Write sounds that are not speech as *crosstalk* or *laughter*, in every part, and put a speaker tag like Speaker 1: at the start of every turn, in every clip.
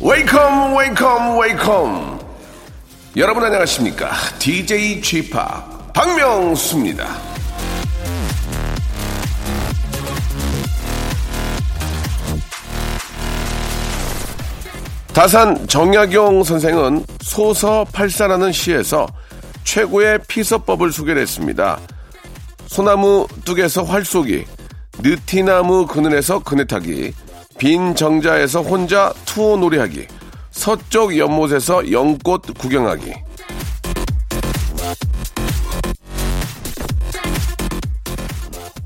Speaker 1: Wake up wake up wake up. 여러분 안녕하십니까? DJ P 박명수입니다. 다산 정약용 선생은 소서 팔사라는 시에서 최고의 피서법을 소개를 했습니다 소나무 둑에서 활쏘기 느티나무 그늘에서 그네타기 빈 정자에서 혼자 투어 놀이하기, 서쪽 연못에서 연꽃 구경하기.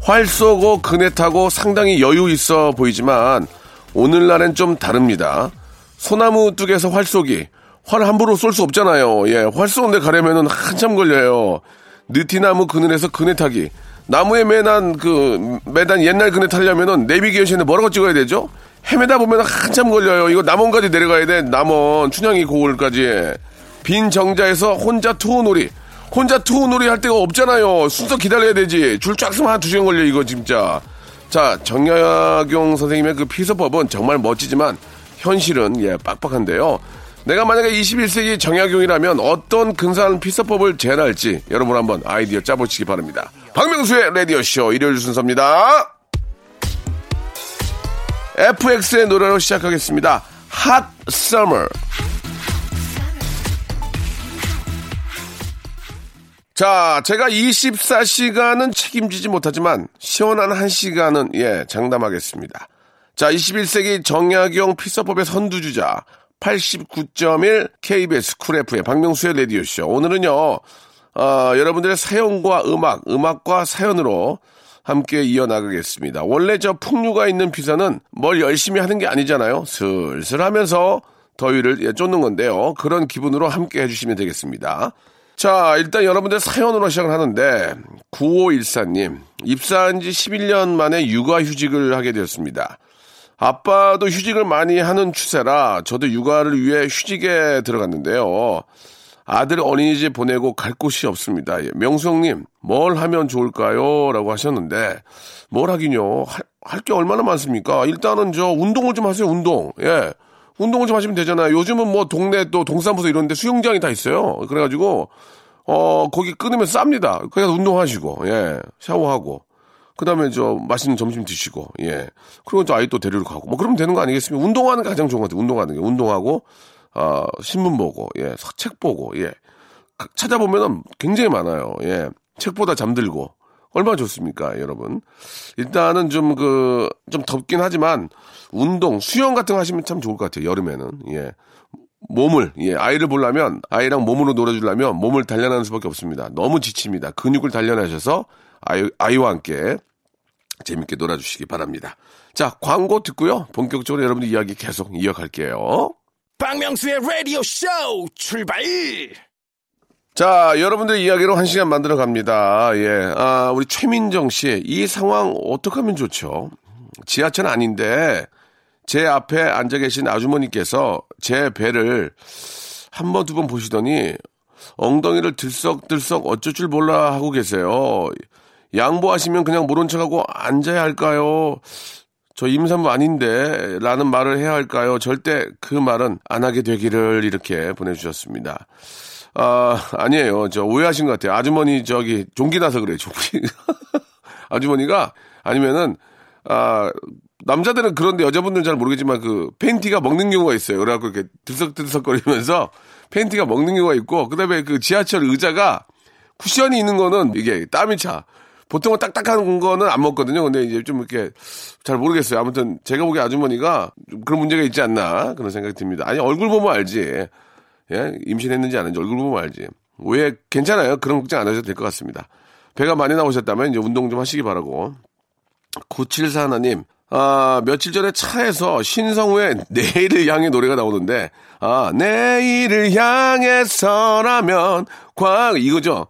Speaker 1: 활 쏘고 그네 타고 상당히 여유 있어 보이지만 오늘날엔 좀 다릅니다. 소나무 뚝에서 활 쏘기. 활 함부로 쏠 수 없잖아요. 예, 활 쏘는데 가려면은 한참 걸려요. 느티나무 그늘에서 그네 타기. 나무에 매단 그 매단 옛날 그네 타려면은 내비게이션에 뭐라고 찍어야 되죠? 헤매다 보면 한참 걸려요. 이거 남원까지 내려가야 돼. 남원 춘향이 고을까지 빈 정자에서 혼자 투어놀이. 혼자 투어놀이 할 데가 없잖아요. 순서 기다려야 되지. 줄 쫙 서면 한두 시간 걸려 이거 진짜. 자 정약용 선생님의 그 피서법은 정말 멋지지만 현실은 예 빡빡한데요. 내가 만약에 21세기 정약용이라면 어떤 근사한 피서법을 제안할지 여러분 한번 아이디어 짜보시기 바랍니다. 박명수의 라디오쇼 일요일 순서입니다. FX의 노래로 시작하겠습니다. Hot Summer. 자, 제가 24시간은 책임지지 못하지만 시원한 1시간은 예, 장담하겠습니다. 자, 21세기 정약용 피서법의 선두주자 89.1 KBS Cool FM 박명수의 라디오쇼. 오늘은요, 어, 여러분들의 사연과 음악, 음악과 사연으로 함께 이어나가겠습니다. 원래 저 풍류가 있는 피서는 뭘 열심히 하는 게 아니잖아요. 슬슬 하면서 더위를 예, 쫓는 건데요. 그런 기분으로 함께 해주시면 되겠습니다. 자, 일단 여러분들 사연으로 시작을 하는데, 9514님, 입사한 지 11년 만에 육아휴직을 하게 되었습니다. 아빠도 휴직을 많이 하는 추세라 저도 육아를 위해 휴직에 들어갔는데요. 아들 어린이집 보내고 갈 곳이 없습니다. 예, 명수형님, 뭘 하면 좋을까요? 라고 하셨는데, 뭘 하긴요. 할 게 얼마나 많습니까? 일단은 저 운동을 좀 하세요, 운동. 예. 운동을 좀 하시면 되잖아요. 요즘은 뭐 동네 또 동사무소 이런 데 수영장이 다 있어요. 그래가지고, 어, 거기 끊으면 쌉니다. 그래서 운동하시고, 예. 샤워하고. 그 다음에 저 맛있는 점심 드시고, 예. 그리고 또 아이 또 데리러 가고. 뭐 그러면 되는 거 아니겠습니까? 운동하는 게 가장 좋은 것 같아요. 운동하는 게. 운동하고, 어, 신문 보고, 예, 책 보고, 예. 찾아보면은 굉장히 많아요. 예. 책보다 잠들고. 얼마나 좋습니까, 여러분? 일단은 좀 그, 좀 덥긴 하지만, 운동, 수영 같은 거 하시면 참 좋을 것 같아요, 여름에는. 예. 몸을, 예, 아이를 보려면, 아이랑 몸으로 놀아주려면 몸을 단련하는 수밖에 없습니다. 너무 지칩니다. 근육을 단련하셔서 아이, 아이와 함께 재밌게 놀아주시기 바랍니다. 자, 광고 듣고요. 본격적으로 여러분들 이야기 계속 이어갈게요.
Speaker 2: 박명수의 라디오 쇼 출발!
Speaker 1: 자, 여러분들 이야기로 한 시간 만들어 갑니다. 예. 아, 우리 최민정 씨, 이 상황 어떻게 하면 좋죠? 지하철 아닌데, 제 앞에 앉아 계신 아주머니께서 제 배를 한 번, 두 번 보시더니, 엉덩이를 들썩들썩 어쩔 줄 몰라 하고 계세요. 양보하시면 그냥 모른 척하고 앉아야 할까요? 저 임산부 아닌데 라는 말을 해야 할까요? 절대 그 말은 안 하게 되기를 이렇게 보내주셨습니다. 아, 아니에요. 저 오해하신 것 같아요. 아주머니 저기 종기 나서 그래요. 종기. *laughs* 아주머니가 아니면은 아 남자들은 그런데 여자분들은 잘 모르겠지만 그 팬티가 먹는 경우가 있어요. 그래갖고 이렇게 들썩들썩거리면서 팬티가 먹는 경우가 있고 그다음에 그 지하철 의자가 쿠션이 있는 거는 이게 땀이 차. 보통은 딱딱한 거는 안 먹거든요. 근데 이제 좀 이렇게 잘 모르겠어요. 아무튼 제가 보기에 아주머니가 그런 문제가 있지 않나 그런 생각이 듭니다. 아니 얼굴 보면 알지. 예, 임신했는지 안 했는지 얼굴 보면 알지. 왜 괜찮아요. 그런 걱정 안 하셔도 될 것 같습니다. 배가 많이 나오셨다면 이제 운동 좀 하시기 바라고. 974 하나님, 아, 며칠 전에 차에서 신성우의 내일을 향해 노래가 나오는데, 아, 내일을 향해서라면, 광, 이거죠.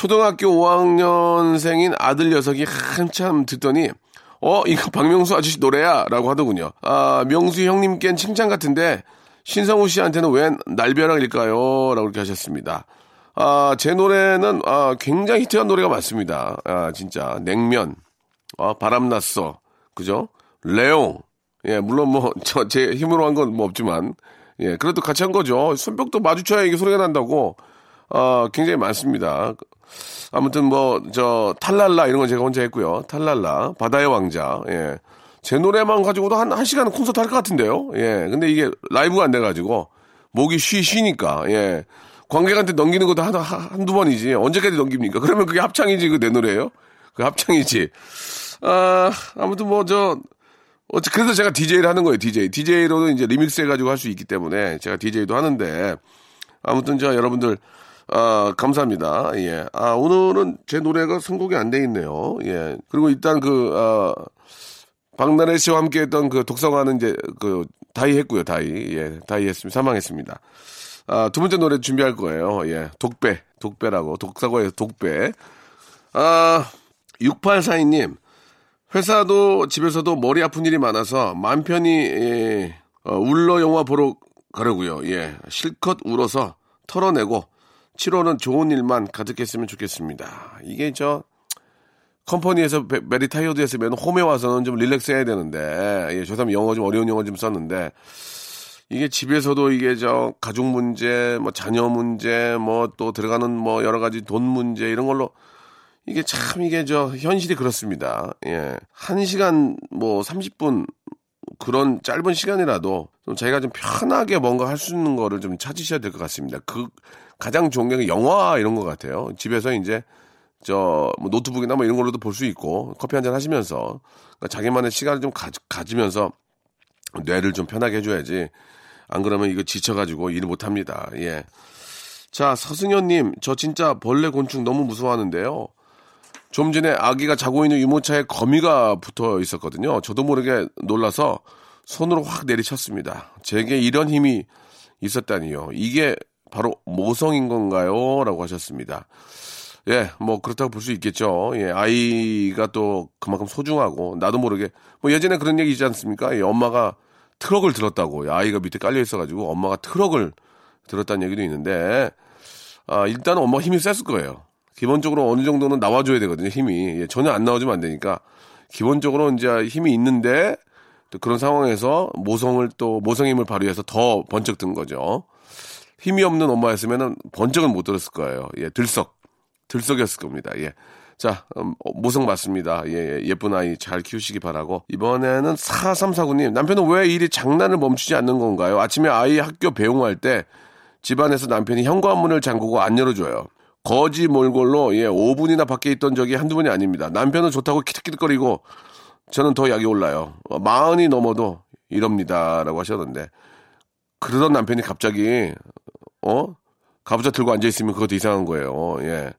Speaker 1: 초등학교 5학년생인 아들 녀석이 한참 듣더니, 어, 이거 박명수 아저씨 노래야? 라고 하더군요. 아, 명수 형님께는 칭찬 같은데, 신성우 씨한테는 웬 날벼락일까요? 라고 이렇게 하셨습니다. 아, 제 노래는, 아, 굉장히 히트한 노래가 많습니다. 아, 진짜. 냉면, 아, 바람났어. 그죠? 레옹. 예, 물론 뭐, *laughs* 저, 제 힘으로 한 건 뭐 없지만, 예, 그래도 같이 한 거죠. 손뼉도 마주쳐야 이게 소리가 난다고, 아, 굉장히 많습니다. 아무튼 뭐, 저, 탈랄라 이런 건 제가 혼자 했고요. 탈랄라, 바다의 왕자, 예. 제 노래만 가지고도 한, 한 시간 콘서트 할 것 같은데요. 예. 근데 이게 라이브가 안 돼가지고, 목이 쉬, 쉬니까, 예. 관객한테 넘기는 것도 한, 한두 번이지. 언제까지 넘깁니까? 그러면 그게 합창이지, 그 내 노래예요? 그 합창이지. 아, 아무튼 뭐, 저, 어째, 그래서 제가 DJ를 하는 거예요, DJ. DJ로는 이제 리믹스 해가지고 할 수 있기 때문에 제가 DJ도 하는데, 아무튼 저 여러분들, 아, 감사합니다. 예. 아, 오늘은 제 노래가 선곡이 안 돼 있네요. 예. 그리고 일단 그, 아, 박나래 씨와 함께 했던 그 독사과는 이제 그, die 했고요, die. 예. die 했습니다. 사망했습니다. 아, 두 번째 노래 준비할 거예요. 예. 독배. 독배라고. 독사과에서 독배. 아, 6842님. 회사도 집에서도 머리 아픈 일이 많아서 맘 편히 예, 어, 울러 영화 보러 가려고요. 예, 실컷 울어서 털어내고 7월은 좋은 일만 가득했으면 좋겠습니다. 이게 저 company에서 very tired 했으면 home에 와서는 좀 relax 해야 되는데 예, 저 사람 영어 좀 어려운 영어 좀 썼는데 이게 집에서도 이게 저 가족 문제, 뭐 자녀 문제, 뭐 또 들어가는 뭐 여러 가지 돈 문제 이런 걸로 이게 참 이게 저 현실이 그렇습니다. 예. 1시간 뭐 30분 그런 짧은 시간이라도 좀 자기가 좀 편하게 뭔가 할 수 있는 거를 좀 찾으셔야 될 것 같습니다. 그 가장 좋은 게 영화 이런 것 같아요. 집에서 이제 저 뭐 노트북이나 뭐 이런 걸로도 볼 수 있고 커피 한 잔 하시면서 그러니까 자기만의 시간을 좀 가, 가지면서 뇌를 좀 편하게 해줘야지. 안 그러면 이거 지쳐가지고 일을 못 합니다. 예. 자, 서승현님, 저 진짜 벌레 곤충 너무 무서워하는데요. 좀 전에 아기가 자고 있는 유모차에 거미가 붙어 있었거든요. 저도 모르게 놀라서 손으로 확 내리쳤습니다. 제게 이런 힘이 있었다니요. 이게 바로 모성인 건가요? 라고 하셨습니다. 예, 뭐 그렇다고 볼 수 있겠죠. 예, 아이가 또 그만큼 소중하고 나도 모르게 뭐 예전에 그런 얘기 있지 않습니까? 예, 엄마가 트럭을 들었다고 아이가 밑에 깔려 있어가지고 엄마가 트럭을 들었다는 얘기도 있는데 아 일단은 엄마 힘이 셌을 거예요. 기본적으로 어느 정도는 나와줘야 되거든요, 힘이. 예, 전혀 안 나와주면 안 되니까. 기본적으로 이제 힘이 있는데, 또 그런 상황에서 모성을 또, 모성 힘을 발휘해서 더 번쩍 든 거죠. 힘이 없는 엄마였으면 번쩍은 못 들었을 거예요. 예, 들썩. 들썩이었을 겁니다. 예. 자, 음, 어, 모성 맞습니다. 예, 예, 예 쁜 아이 잘 키우시기 바라고. 이번에는 4349님, 남편은 왜 일이 장난을 멈추지 않는 건가요? 아침에 아이 학교 배웅할 때 집안에서 남편이 현관문을 잠그고 안 열어줘요. 거지 몰골로 예 5분이나 밖에 있던 적이 한두 번이 아닙니다. 남편은 좋다고 키득키득거리고 저는 더 약이 올라요. 어, 마흔이 넘어도 이럽니다라고 하셨는데 그러던 남편이 갑자기 어 가부좌 들고 앉아 있으면 그것도 이상한 거예요. 예.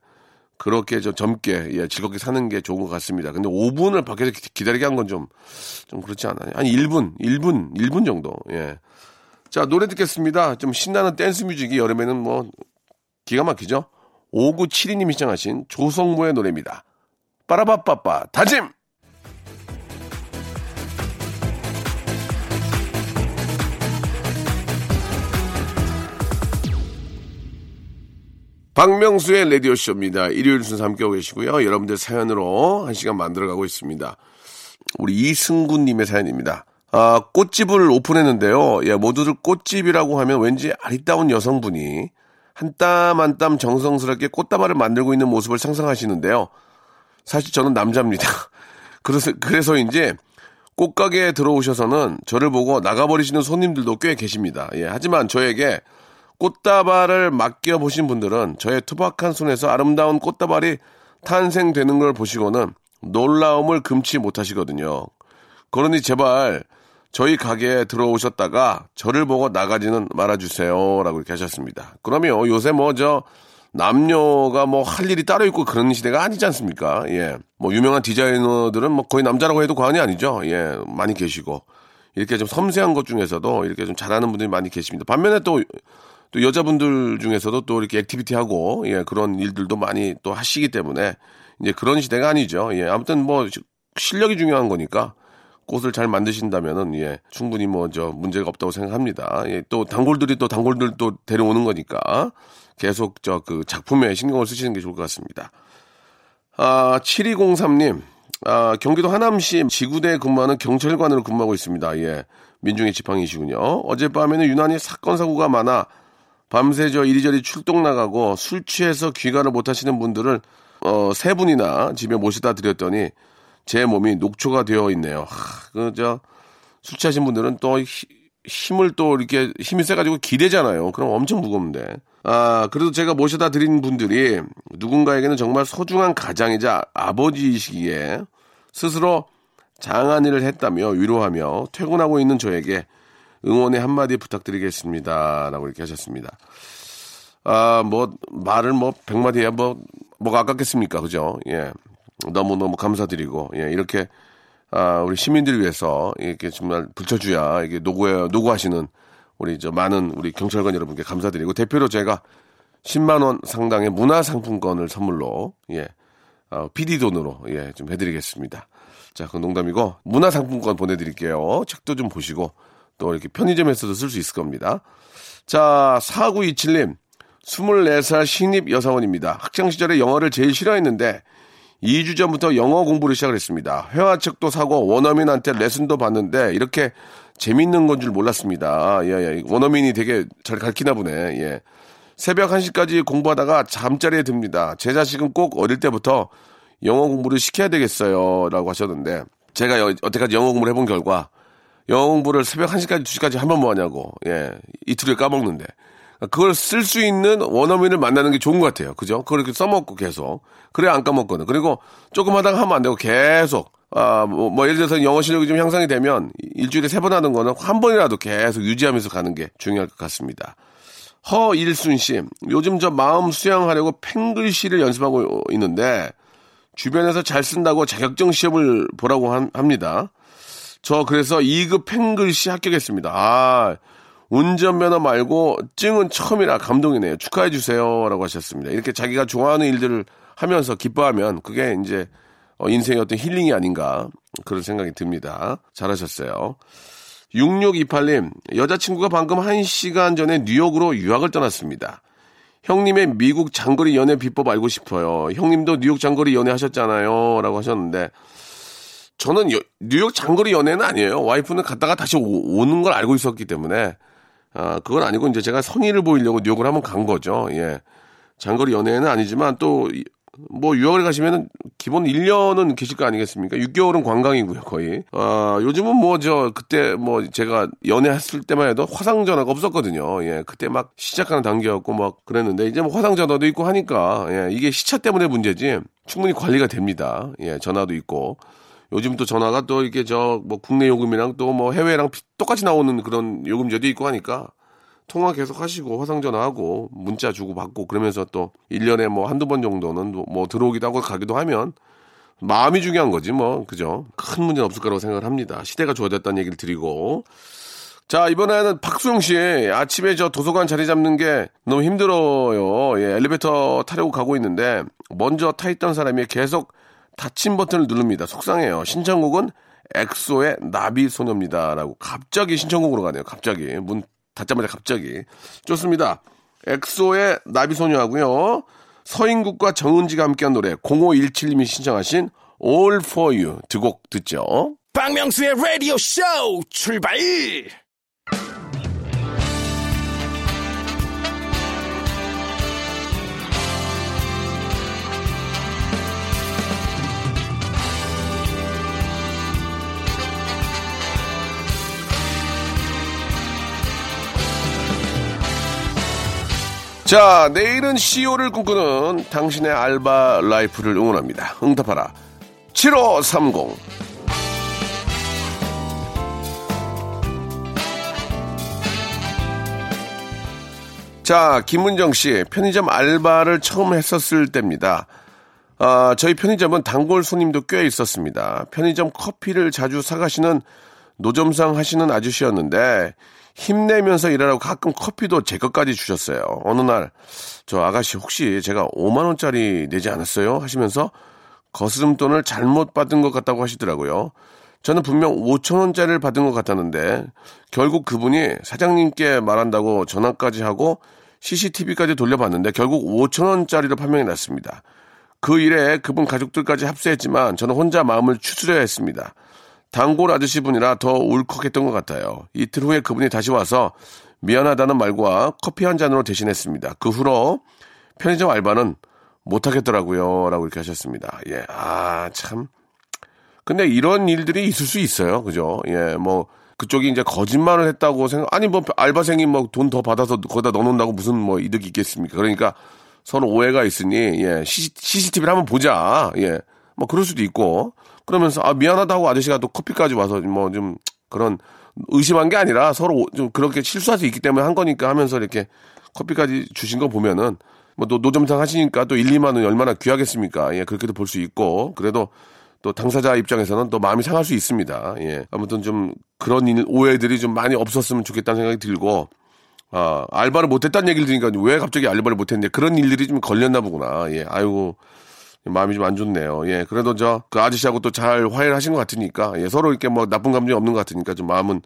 Speaker 1: 그렇게 좀 젊게 예, 즐겁게 사는 게 좋은 것 같습니다. 근데 5분을 밖에서 기다리게 한건좀좀 그렇지 않아요? 아니 1분, 1분, 1분 정도. 예. 자, 노래 듣겠습니다. 좀 신나는 댄스 뮤직이 여름에는 뭐 기가 막히죠? 5972님이 시청하신 조성모의 노래입니다. 빠라바빠빠 다짐! 박명수의 라디오쇼입니다. 일요일 순서 함께하고 계시고요. 여러분들 사연으로 한 시간 만들어가고 있습니다. 우리 이승구님의 사연입니다. 아, 꽃집을 오픈했는데요. 예, 모두들 꽃집이라고 하면 왠지 아리따운 여성분이 한 땀 한땀 정성스럽게 꽃다발을 만들고 있는 모습을 상상하시는데요. 사실 저는 남자입니다. *laughs* 그래서, 그래서인지 꽃가게에 들어오셔서는 저를 보고 나가버리시는 손님들도 꽤 계십니다. 예, 하지만 저에게 꽃다발을 맡겨보신 분들은 저의 투박한 손에서 아름다운 꽃다발이 탄생되는 걸 보시고는 놀라움을 금치 못하시거든요. 그러니 제발 저희 가게에 들어오셨다가 저를 보고 나가지는 말아주세요. 라고 이렇게 하셨습니다. 그러면 요새 뭐 저 남녀가 뭐 할 일이 따로 있고 그런 시대가 아니지 않습니까? 예. 뭐 유명한 디자이너들은 뭐 거의 남자라고 해도 과언이 아니죠. 예. 많이 계시고. 이렇게 좀 섬세한 것 중에서도 이렇게 좀 잘하는 분들이 많이 계십니다. 반면에 또, 또 여자분들 중에서도 또 이렇게 activity 하고, 예, 그런 일들도 많이 또 하시기 때문에 이제 그런 시대가 아니죠. 예. 아무튼 뭐 실력이 중요한 거니까 꽃을 잘 만드신다면은 예 충분히 뭐 저 문제가 없다고 생각합니다. 예, 또 단골들이 또 단골들 또 데려오는 거니까 계속 저 그 작품에 신경을 쓰시는 게 좋을 것 같습니다. 아 7203님 아 경기도 하남시 지구대에 근무하는 경찰관으로 근무하고 있습니다. 예 민중의 지팡이시군요. 어젯밤에는 유난히 사건 사고가 많아 밤새 저 이리저리 출동 나가고 술 취해서 귀가를 못 하시는 분들을 어, 세 분이나 집에 모시다 드렸더니 제 몸이 녹초가 되어 있네요. 하, 그, 저, 술 취하신 분들은 또 히, 힘을 또 이렇게 힘이 세가지고 기대잖아요. 그럼 엄청 무거운데. 아, 그래도 제가 모셔다 드린 분들이 누군가에게는 정말 소중한 가장이자 아버지이시기에 스스로 장한 일을 했다며 위로하며 퇴근하고 있는 저에게 응원의 한마디 부탁드리겠습니다. 라고 이렇게 하셨습니다. 아, 뭐, 말을 뭐, 백마디 야 뭐, 뭐가 아깝겠습니까? 그죠? 예. 너무너무 감사드리고, 예, 이렇게, 아, 우리 시민들을 위해서 이렇게 정말 붙여줘야 이게 노고에, 노고하시는 우리 저 많은 우리 경찰관 여러분께 감사드리고, 대표로 제가 10만원 상당의 문화상품권을 선물로, 예, 어, PD 돈으로, 예, 좀 해드리겠습니다. 자, 그 농담이고, 문화상품권 보내드릴게요. 책도 좀 보시고, 또 이렇게 편의점에서도 쓸 수 있을 겁니다. 자, 4927님. 24살 신입 여사원입니다. 학창시절에 영어를 제일 싫어했는데 2주 전부터 영어 공부를 시작을 했습니다. 회화책도 사고 원어민한테 레슨도 받는데 이렇게 재밌는 건 줄 몰랐습니다. 예, 예. 원어민이 되게 잘 가르치나 보네. 예. 새벽 1시까지 공부하다가 잠자리에 듭니다. 제 자식은 꼭 어릴 때부터 영어 공부를 시켜야 되겠어요. 라고 하셨는데 제가 여, 어때까지 영어 공부를 해본 결과 영어 공부를 새벽 1시까지 2시까지 하면 뭐하냐고. 예. 이틀을 까먹는데. 그걸 쓸 수 있는 원어민을 만나는 게 좋은 것 같아요. 그죠? 그걸 이렇게 써먹고 계속. 그래야 안 까먹거든. 그리고 조금 하다가 하면 안 되고 계속. 아, 뭐, 뭐, 예를 들어서 영어 실력이 좀 향상이 되면 일주일에 세 번 하는 거는 한 번이라도 계속 유지하면서 가는 게 중요할 것 같습니다. 허일순 씨, 요즘 저 마음 수양하려고 팽글씨를 연습하고 있는데 주변에서 잘 쓴다고 자격증 시험을 보라고 합니다. 저 그래서 2급 팽글씨 합격했습니다. 아, 운전면허 말고 증은 처음이라 감동이네요. 축하해 주세요라고 하셨습니다. 이렇게 자기가 좋아하는 일들을 하면서 기뻐하면 그게 이제 어, 인생의 어떤 힐링이 아닌가 그런 생각이 듭니다. 잘하셨어요. 6628님, 여자친구가 방금 1시간 전에 뉴욕으로 유학을 떠났습니다. 형님의 미국 장거리 연애 비법 알고 싶어요. 형님도 뉴욕 장거리 연애 하셨잖아요. 라고 하셨는데, 저는 여, 뉴욕 장거리 연애는 아니에요. 와이프는 갔다가 다시 오, 는걸 알고 있었기 때문에, 아, 그건 아니고 이제 제가 성의를 보이려고 뉴욕을 한번 간 거죠. 예. 장거리 연애는 아니지만 또, 뭐 유학을 가시면은 기본 1년은 계실 거 아니겠습니까? 6개월은 관광이고요, 거의. 아, 요즘은 뭐 저 그때 뭐 제가 연애했을 때만 해도 화상 전화가 없었거든요. 예. 그때 막 시작하는 단계였고 막 그랬는데 이제 뭐 화상 전화도 있고 하니까 예. 이게 시차 때문에 문제지 충분히 관리가 됩니다. 예. 전화도 있고. 요즘 또 전화가 또 이렇게 저 뭐 국내 요금이랑 또 뭐 해외랑 똑같이 나오는 그런 요금제도 있고 하니까 통화 계속 하시고 화상 전화하고 문자 주고 받고 그러면서 또 1년에 뭐 한두 번 정도는 뭐 들어오기도 하고 가기도 하면 마음이 중요한 거지 뭐 그죠? 큰 문제는 없을 거라고 생각을 합니다. 시대가 좋아졌다는 얘기를 드리고 자, 이번에는 박수영 씨. 아침에 저 도서관 자리 잡는 게 너무 힘들어요. 예, 엘리베이터 타려고 가고 있는데, 먼저 타 있던 사람이 계속 닫힌 버튼을 누릅니다. 속상해요. 신청곡은 엑소의 나비 소녀입니다라고 갑자기 신청곡으로 가네요. 갑자기 문 닫자마자 갑자기 좋습니다. 엑소의 나비 소녀하고요. 서인국과 정은지가 함께한 노래 0517님이 신청하신 All For You 두 곡 듣죠.
Speaker 2: 박명수의 라디오 쇼 출발!
Speaker 1: 자, 내일은 CEO를 꿈꾸는 당신의 알바 라이프를 응원합니다. 응답하라. 7530. 자, 김문정 씨, 편의점 알바를 처음 했었을 때입니다. 아, 저희 편의점은 단골 손님도 꽤 있었습니다. 편의점 커피를 자주 사가시는 노점상 하시는 아저씨였는데, 힘내면서 일하라고 가끔 커피도 제 것까지 주셨어요. 어느 날, 저 아가씨 혹시 제가 5만 원짜리 내지 않았어요? 하시면서 거스름돈을 잘못 받은 것 같다고 하시더라고요. 저는 분명 5천 원짜리를 받은 것 같았는데 결국 그분이 사장님께 말한다고 전화까지 하고 CCTV까지 돌려봤는데 결국 5천 원짜리로 판명이 났습니다. 그 일에 그분 가족들까지 합세했지만 저는 혼자 마음을 추스려야 했습니다. 단골 아저씨 분이라 더 울컥했던 것 같아요. 이틀 후에 그분이 다시 와서 미안하다는 말과 커피 한 잔으로 대신했습니다. 그 후로 편의점 알바는 못하겠더라고요. 라고 이렇게 하셨습니다. 예, 아, 참. 근데 이런 일들이 있을 수 있어요. 그죠? 예, 뭐, 그쪽이 이제 거짓말을 했다고 생각, 아니, 뭐, 알바생이 뭐 돈 더 받아서 거기다 넣어놓는다고 무슨 뭐 이득이 있겠습니까? 그러니까 서로 오해가 있으니, 예, CCTV를 한번 보자. 예, 뭐 그럴 수도 있고. 그러면서, 아, 미안하다고 아저씨가 또 커피까지 와서 뭐 좀 그런 의심한 게 아니라 서로 좀 그렇게 실수할 수 있기 때문에 한 거니까 하면서 이렇게 커피까지 주신 거 보면은 뭐 노, 노점상 하시니까 또 1, 2만 원이 얼마나 귀하겠습니까? 예, 그렇게도 볼 수 있고 그래도 또 당사자 입장에서는 또 마음이 상할 수 있습니다. 예. 아무튼 좀 그런 일, 오해들이 좀 많이 없었으면 좋겠다는 생각이 들고 아, 알바를 못했다는 얘기를 들으니까 왜 갑자기 알바를 못했는데 그런 일들이 좀 걸렸나 보구나. 예, 아이고 마음이 좀 안 좋네요. 예, 그래도 저 그 아저씨하고 또 잘 화해를 하신 것 같으니까 예, 서로 이렇게 뭐 나쁜 감정이 없는 것 같으니까 좀 마음은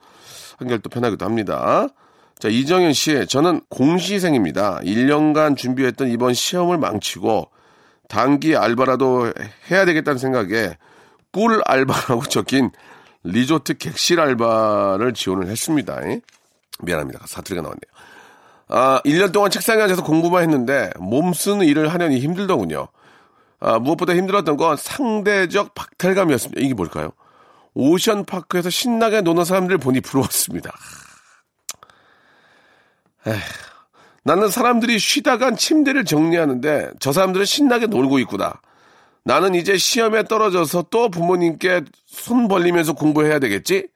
Speaker 1: 한결 또 편하기도 합니다. 자, 이정현 씨, 저는 공시생입니다. 1년간 준비했던 이번 시험을 망치고 단기 알바라도 해야 되겠다는 생각에 꿀 알바라고 *laughs* 적힌 리조트 객실 알바를 지원을 했습니다. 미안합니다. 사투리가 나왔네요. 아, 1년 동안 책상에 앉아서 공부만 했는데 몸 쓰는 일을 하려니 힘들더군요. 아, 무엇보다 힘들었던 건 상대적 박탈감이었습니다. 이게 뭘까요? 오션파크에서 신나게 노는 사람들 보니 부러웠습니다. 에휴, 나는 사람들이 쉬다간 침대를 정리하는데 저 사람들은 신나게 놀고 있구나. 나는 이제 시험에 떨어져서 또 부모님께 손 벌리면서 공부해야 되겠지?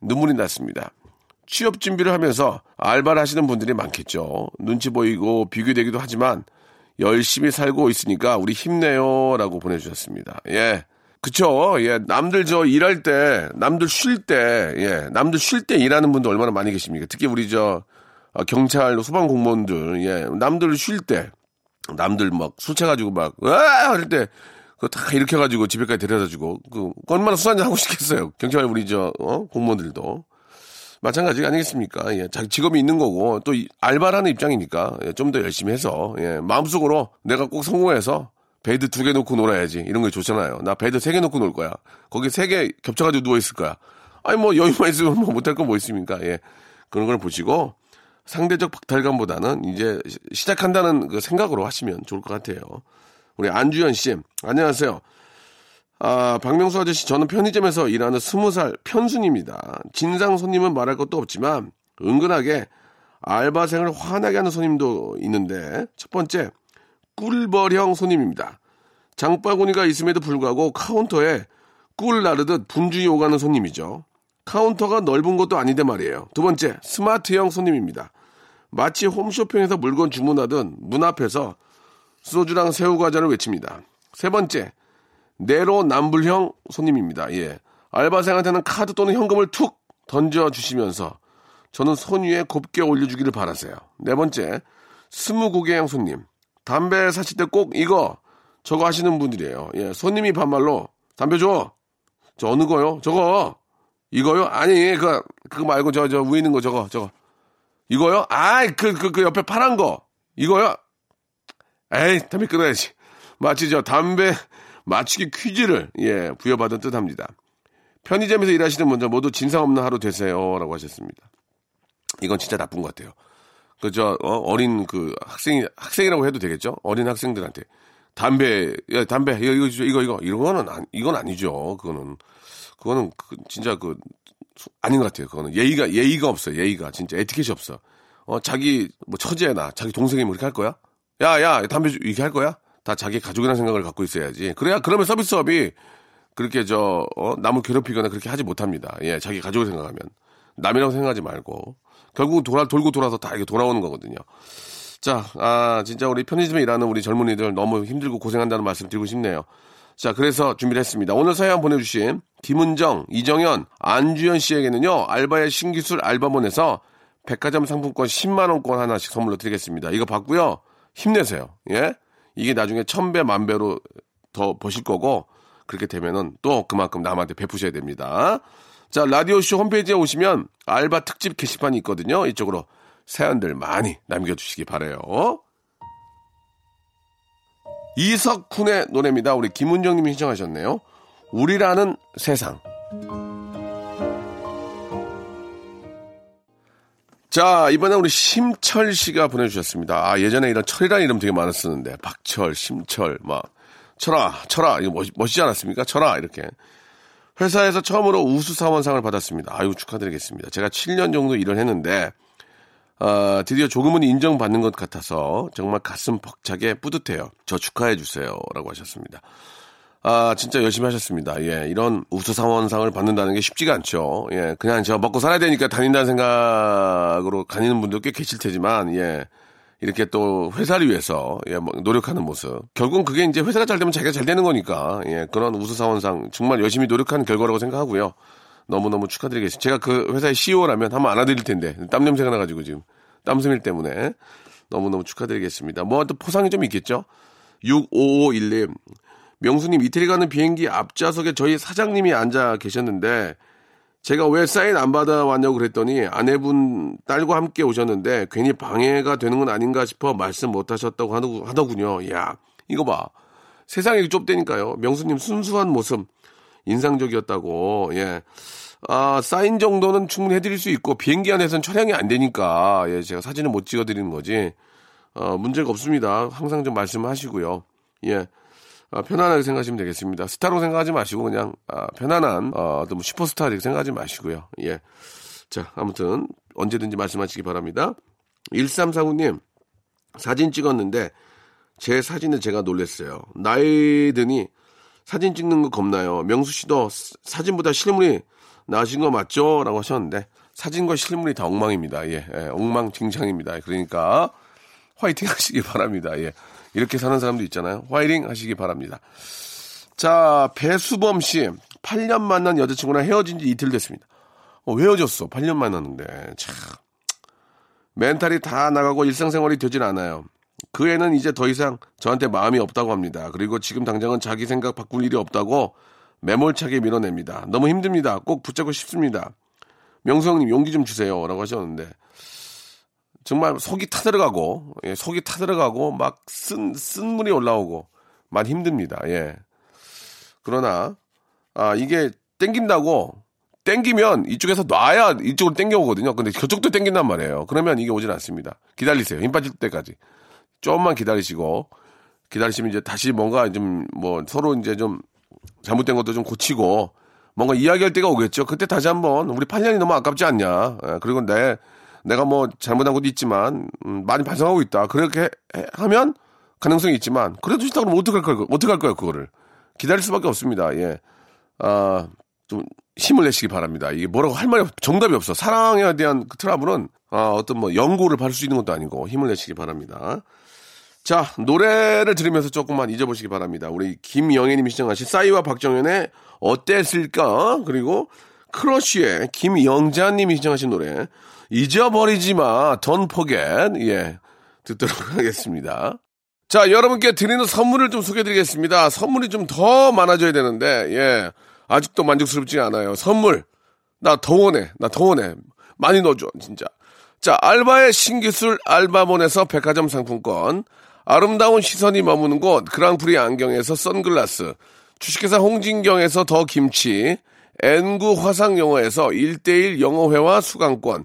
Speaker 1: 눈물이 났습니다. 취업 준비를 하면서 알바를 하시는 분들이 많겠죠. 눈치 보이고 비교되기도 하지만 열심히 살고 있으니까 우리 힘내요. 라고 보내주셨습니다. 예. 그쵸. 예. 남들 저 일할 때, 남들 쉴 때, 예. 남들 쉴 때 일하는 분들 얼마나 많이 계십니까? 특히 우리 저, 어, 경찰, 소방 공무원들, 예. 남들 쉴 때, 남들 막술 채가지고 막, 으아! 할 때, 그거 다 해가지고 집에까지 데려다 주고, 그, 얼마나 술 한잔 하고 싶겠어요. 경찰 우리 저, 어? 공무원들도. 마찬가지 아니겠습니까? 예, 자기 직업이 있는 거고 또 알바하는 입장이니까 예, 좀 더 열심히 해서 예, 마음속으로 내가 꼭 성공해서 bed 두 개 놓고 놀아야지 이런 게 좋잖아요. 나 bed 세 개 놓고 놀 거야. 거기 세 개 겹쳐가지고 누워 있을 거야. 아니 뭐 여유만 있으면 뭐 못할 거뭐 있습니까? 예, 그런 걸 보시고 상대적 박탈감보다는 이제 시작한다는 그 생각으로 하시면 좋을 것 같아요. 우리 안주현 씨, 안녕하세요. 아, 박명수 아저씨, 저는 편의점에서 일하는 스무 살 편순이입니다. 진상 손님은 말할 것도 없지만, 은근하게 알바생을 화나게 하는 손님도 있는데, 첫 번째, 꿀벌형 손님입니다. 장바구니가 있음에도 불구하고 카운터에 꿀 나르듯 분주히 오가는 손님이죠. 카운터가 넓은 것도 아닌데 말이에요. 두 번째, 스마트형 손님입니다. 마치 홈쇼핑에서 물건 주문하듯 문 앞에서 소주랑 새우과자를 외칩니다. 세 번째, 내로남불형 손님입니다. 예. 알바생한테는 카드 또는 현금을 툭 던져주시면서 저는 손 위에 곱게 올려주기를 바라세요. 네 번째, 스무고개형 손님. 담배 사실 때 꼭 이거, 저거 하시는 분들이에요. 예, 손님이 반말로, 담배 줘! 저 어느 거요? 저거! 이거요? 아니, 그, 그거 말고 저, 저 위에 있는 거 저거, 저거. 이거요? 아이, 그, 그, 그 옆에 파란 거. 이거요? 에이, 담배 끊어야지. 마치 저 담배 맞추기 퀴즈를 예 부여받은 뜻합니다. 편의점에서 일하시는 분들 모두 진상 없는 하루 되세요라고 하셨습니다. 이건 진짜 나쁜 것 같아요. 그저 어, 린그 학생 학생이라고 해도 되겠죠? 어린 학생들한테 담배 야 담배 이거 이거 이거 이거 이거는 안, 이건 아니죠. 그거는 그거는 그, 진짜 그 아닌 것 같아요. 그거는 예의가 예의가 없어요. 예의가 진짜 에티켓이 없어. 어 자기 뭐 처제나 자기 동생이 뭐 이렇게 할 거야? 야야 담배 이렇게 할 거야? 다 자기 가족이라는 생각을 갖고 있어야지. 그래야 그러면 서비스업이 그렇게 저 어, 남을 괴롭히거나 그렇게 하지 못합니다. 예, 자기 가족을 생각하면 남이라고 생각하지 말고 결국 돌아 돌고 돌아서 다 이렇게 돌아오는 거거든요. 자, 아 진짜 우리 편의점에 일하는 우리 젊은이들 너무 힘들고 고생한다는 말씀 드리고 싶네요. 자, 그래서 준비를 했습니다. 오늘 사연 보내주신 김은정, 이정현, 안주현 씨에게는요, 알바의 신기술 알바몬에서 백화점 상품권 10만 원권 하나씩 선물로 드리겠습니다. 이거 받고요, 힘내세요. 예? 이게 나중에 천배 만배로 더 버실 거고 그렇게 되면은 또 그만큼 남한테 베푸셔야 됩니다. 자, 라디오쇼 홈페이지에 오시면 알바 특집 게시판이 있거든요. 이쪽으로 사연들 많이 남겨주시기 바래요. 이석훈의 노래입니다. 우리 김은정 님이 신청하셨네요. 우리라는 세상. 자, 이번에 우리 심철 씨가 보내주셨습니다. 아, 예전에 이런 철이라는 이름 되게 많았었는데. 박철, 심철, 막. 철아, 철아. 이거 멋, 멋있지 않았습니까? 철아, 이렇게. 회사에서 처음으로 우수사원상을 받았습니다. 아유, 축하드리겠습니다. 제가 7년 정도 일을 했는데, 아, 드디어 조금은 인정받는 것 같아서 정말 가슴 벅차게 뿌듯해요. 저 축하해 주세요. 라고 하셨습니다. 아, 진짜 열심히 하셨습니다. 예, 이런 우수사원상을 받는다는 게 쉽지가 않죠. 예, 그냥 저 먹고 살아야 되니까 다닌다는 생각으로 다니는 분도 꽤 계실 테지만, 예, 이렇게 또 회사를 위해서, 예, 뭐 노력하는 모습. 결국은 그게 이제 회사가 잘 되면 자기가 잘 되는 거니까, 예, 그런 우수사원상 정말 열심히 노력한 결과라고 생각하고요. 너무너무 축하드리겠습니다. 제가 그 회사의 CEO라면 한번 안아드릴 텐데, 땀 냄새가 나가지고 지금, 땀스밀 때문에. 너무너무 축하드리겠습니다. 뭐 또 포상이 좀 있겠죠? 6551님, 명수님 이태리 가는 비행기 앞좌석에 저희 사장님이 앉아 계셨는데 제가 왜 사인 안 받아왔냐고 그랬더니 아내분 딸과 함께 오셨는데 괜히 방해가 되는 건 아닌가 싶어 말씀 못 하셨다고 하더군요. 이야, 이거 봐. 세상이 좁대니까요. 명수님 순수한 모습 인상적이었다고. 예. 아, 사인 정도는 충분히 해드릴 수 있고 비행기 안에서는 촬영이 안 되니까 예, 제가 사진을 못 찍어드리는 거지. 어, 문제가 없습니다. 항상 좀 말씀하시고요. 예. 아, 편안하게 생각하시면 되겠습니다. 스타로 생각하지 마시고 그냥 아, 편안한 어, 어떤 뭐 슈퍼스타 이렇게 생각하지 마시고요. 예. 자, 아무튼 언제든지 말씀하시기 바랍니다. 1349님 사진 찍었는데 제 사진을 제가 놀랬어요. 나이 드니 사진 찍는 거 겁나요. 명수 씨도 사진보다 실물이 나으신 거 맞죠? 라고 하셨는데 사진과 실물이 다 엉망입니다. 예, 예 엉망진창입니다. 그러니까 화이팅 하시기 바랍니다. 예. 이렇게 사는 사람도 있잖아요. 화이팅 하시기 바랍니다. 자, 배수범 씨. 8년 만난 여자친구랑 헤어진 지 이틀 됐습니다. 어, 왜 헤어졌어? 8년 만났는데. 참. 멘탈이 다 나가고 일상생활이 되질 않아요. 그 애는 이제 더 이상 저한테 마음이 없다고 합니다. 그리고 지금 당장은 자기 생각 바꿀 일이 없다고 매몰차게 밀어냅니다. 너무 힘듭니다. 꼭 붙잡고 싶습니다. 명수 형님 용기 좀 주세요. 라고 하셨는데. 정말 속이 타들어가고 예, 속이 타들어가고 막 쓴 쓴물이 올라오고 많이 힘듭니다. 예. 그러나 아 이게 땡긴다고 땡기면 이쪽에서 놔야 이쪽으로 땡겨오거든요. 근데 저쪽도 땡긴단 말이에요. 그러면 이게 오진 않습니다. 기다리세요. 힘 빠질 때까지. 조금만 기다리시고 기다리시면 이제 다시 뭔가 좀 뭐 서로 이제 좀 잘못된 것도 좀 고치고 뭔가 이야기할 때가 오겠죠. 그때 다시 한번 우리 8년이 너무 아깝지 않냐. 예, 그리고 내 내가 뭐 잘못한 것도 있지만 음, 많이 반성하고 있다. 그렇게 해, 하면 가능성이 있지만 그래도 싫다 그러면 어떡할 거예요? 어떡할 거예요, 그거를. 기다릴 수밖에 없습니다. 예. 아, 좀 힘을 내시기 바랍니다. 이게 뭐라고 할 말이 없, 정답이 없어. 사랑에 대한 그 트러블은 아, 어떤 뭐 연고를 받을 수 있는 것도 아니고 힘을 내시기 바랍니다. 자, 노래를 들으면서 조금만 잊어보시기 바랍니다. 우리 김영애님이 신청하신 싸이와 박정현의 어땠을까? 그리고 크러쉬의 김영자님이 신청하신 노래 잊어버리지 마. Don't forget. 예. 듣도록 *laughs* 하겠습니다. 자, 여러분께 드리는 선물을 좀 소개해 드리겠습니다. 선물이 좀 더 많아져야 되는데, 예. 아직도 만족스럽지 않아요. 선물. 나 더 원해. 나 더 원해. 많이 넣어줘, 진짜. 자, 알바의 신기술 알바몬에서 백화점 상품권. 아름다운 시선이 머무는 곳 그랑프리 안경에서 선글라스. 주식회사 홍진경에서 더 김치. N구 화상영어에서 1대1 영어회화 수강권.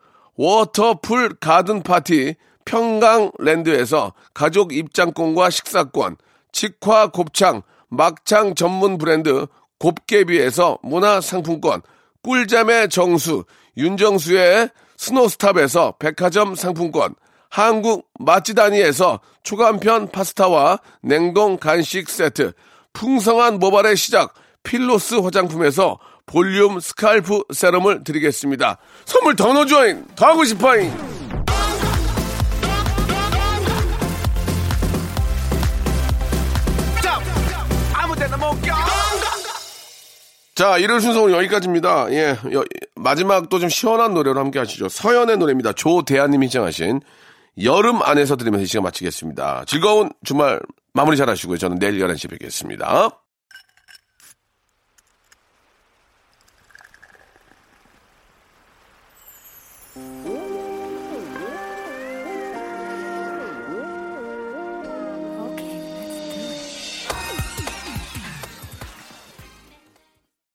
Speaker 1: 워터풀 가든 파티 평강랜드에서 가족 입장권과 식사권, 직화 곱창 막창 전문 브랜드 곱개비에서 문화상품권, 꿀잠의 정수 윤정수의 스노스탑에서 백화점 상품권, 한국 맛지다니에서 초간편 파스타와 냉동 간식 세트, 풍성한 모발의 시작 필로스 화장품에서 볼륨 scalp 세럼을 드리겠습니다. 선물 더 넣어줘잉! 더 하고 싶어잉! 자, 일요일 순서 오늘 여기까지입니다. 예, 여, 마지막도 좀 시원한 노래로 함께 하시죠. 서연의 노래입니다. 조대한님이 신청하신 여름 안에서 들으면서 이 시간 마치겠습니다. 즐거운 주말 마무리 잘 하시고요. 저는 내일 11시에 뵙겠습니다.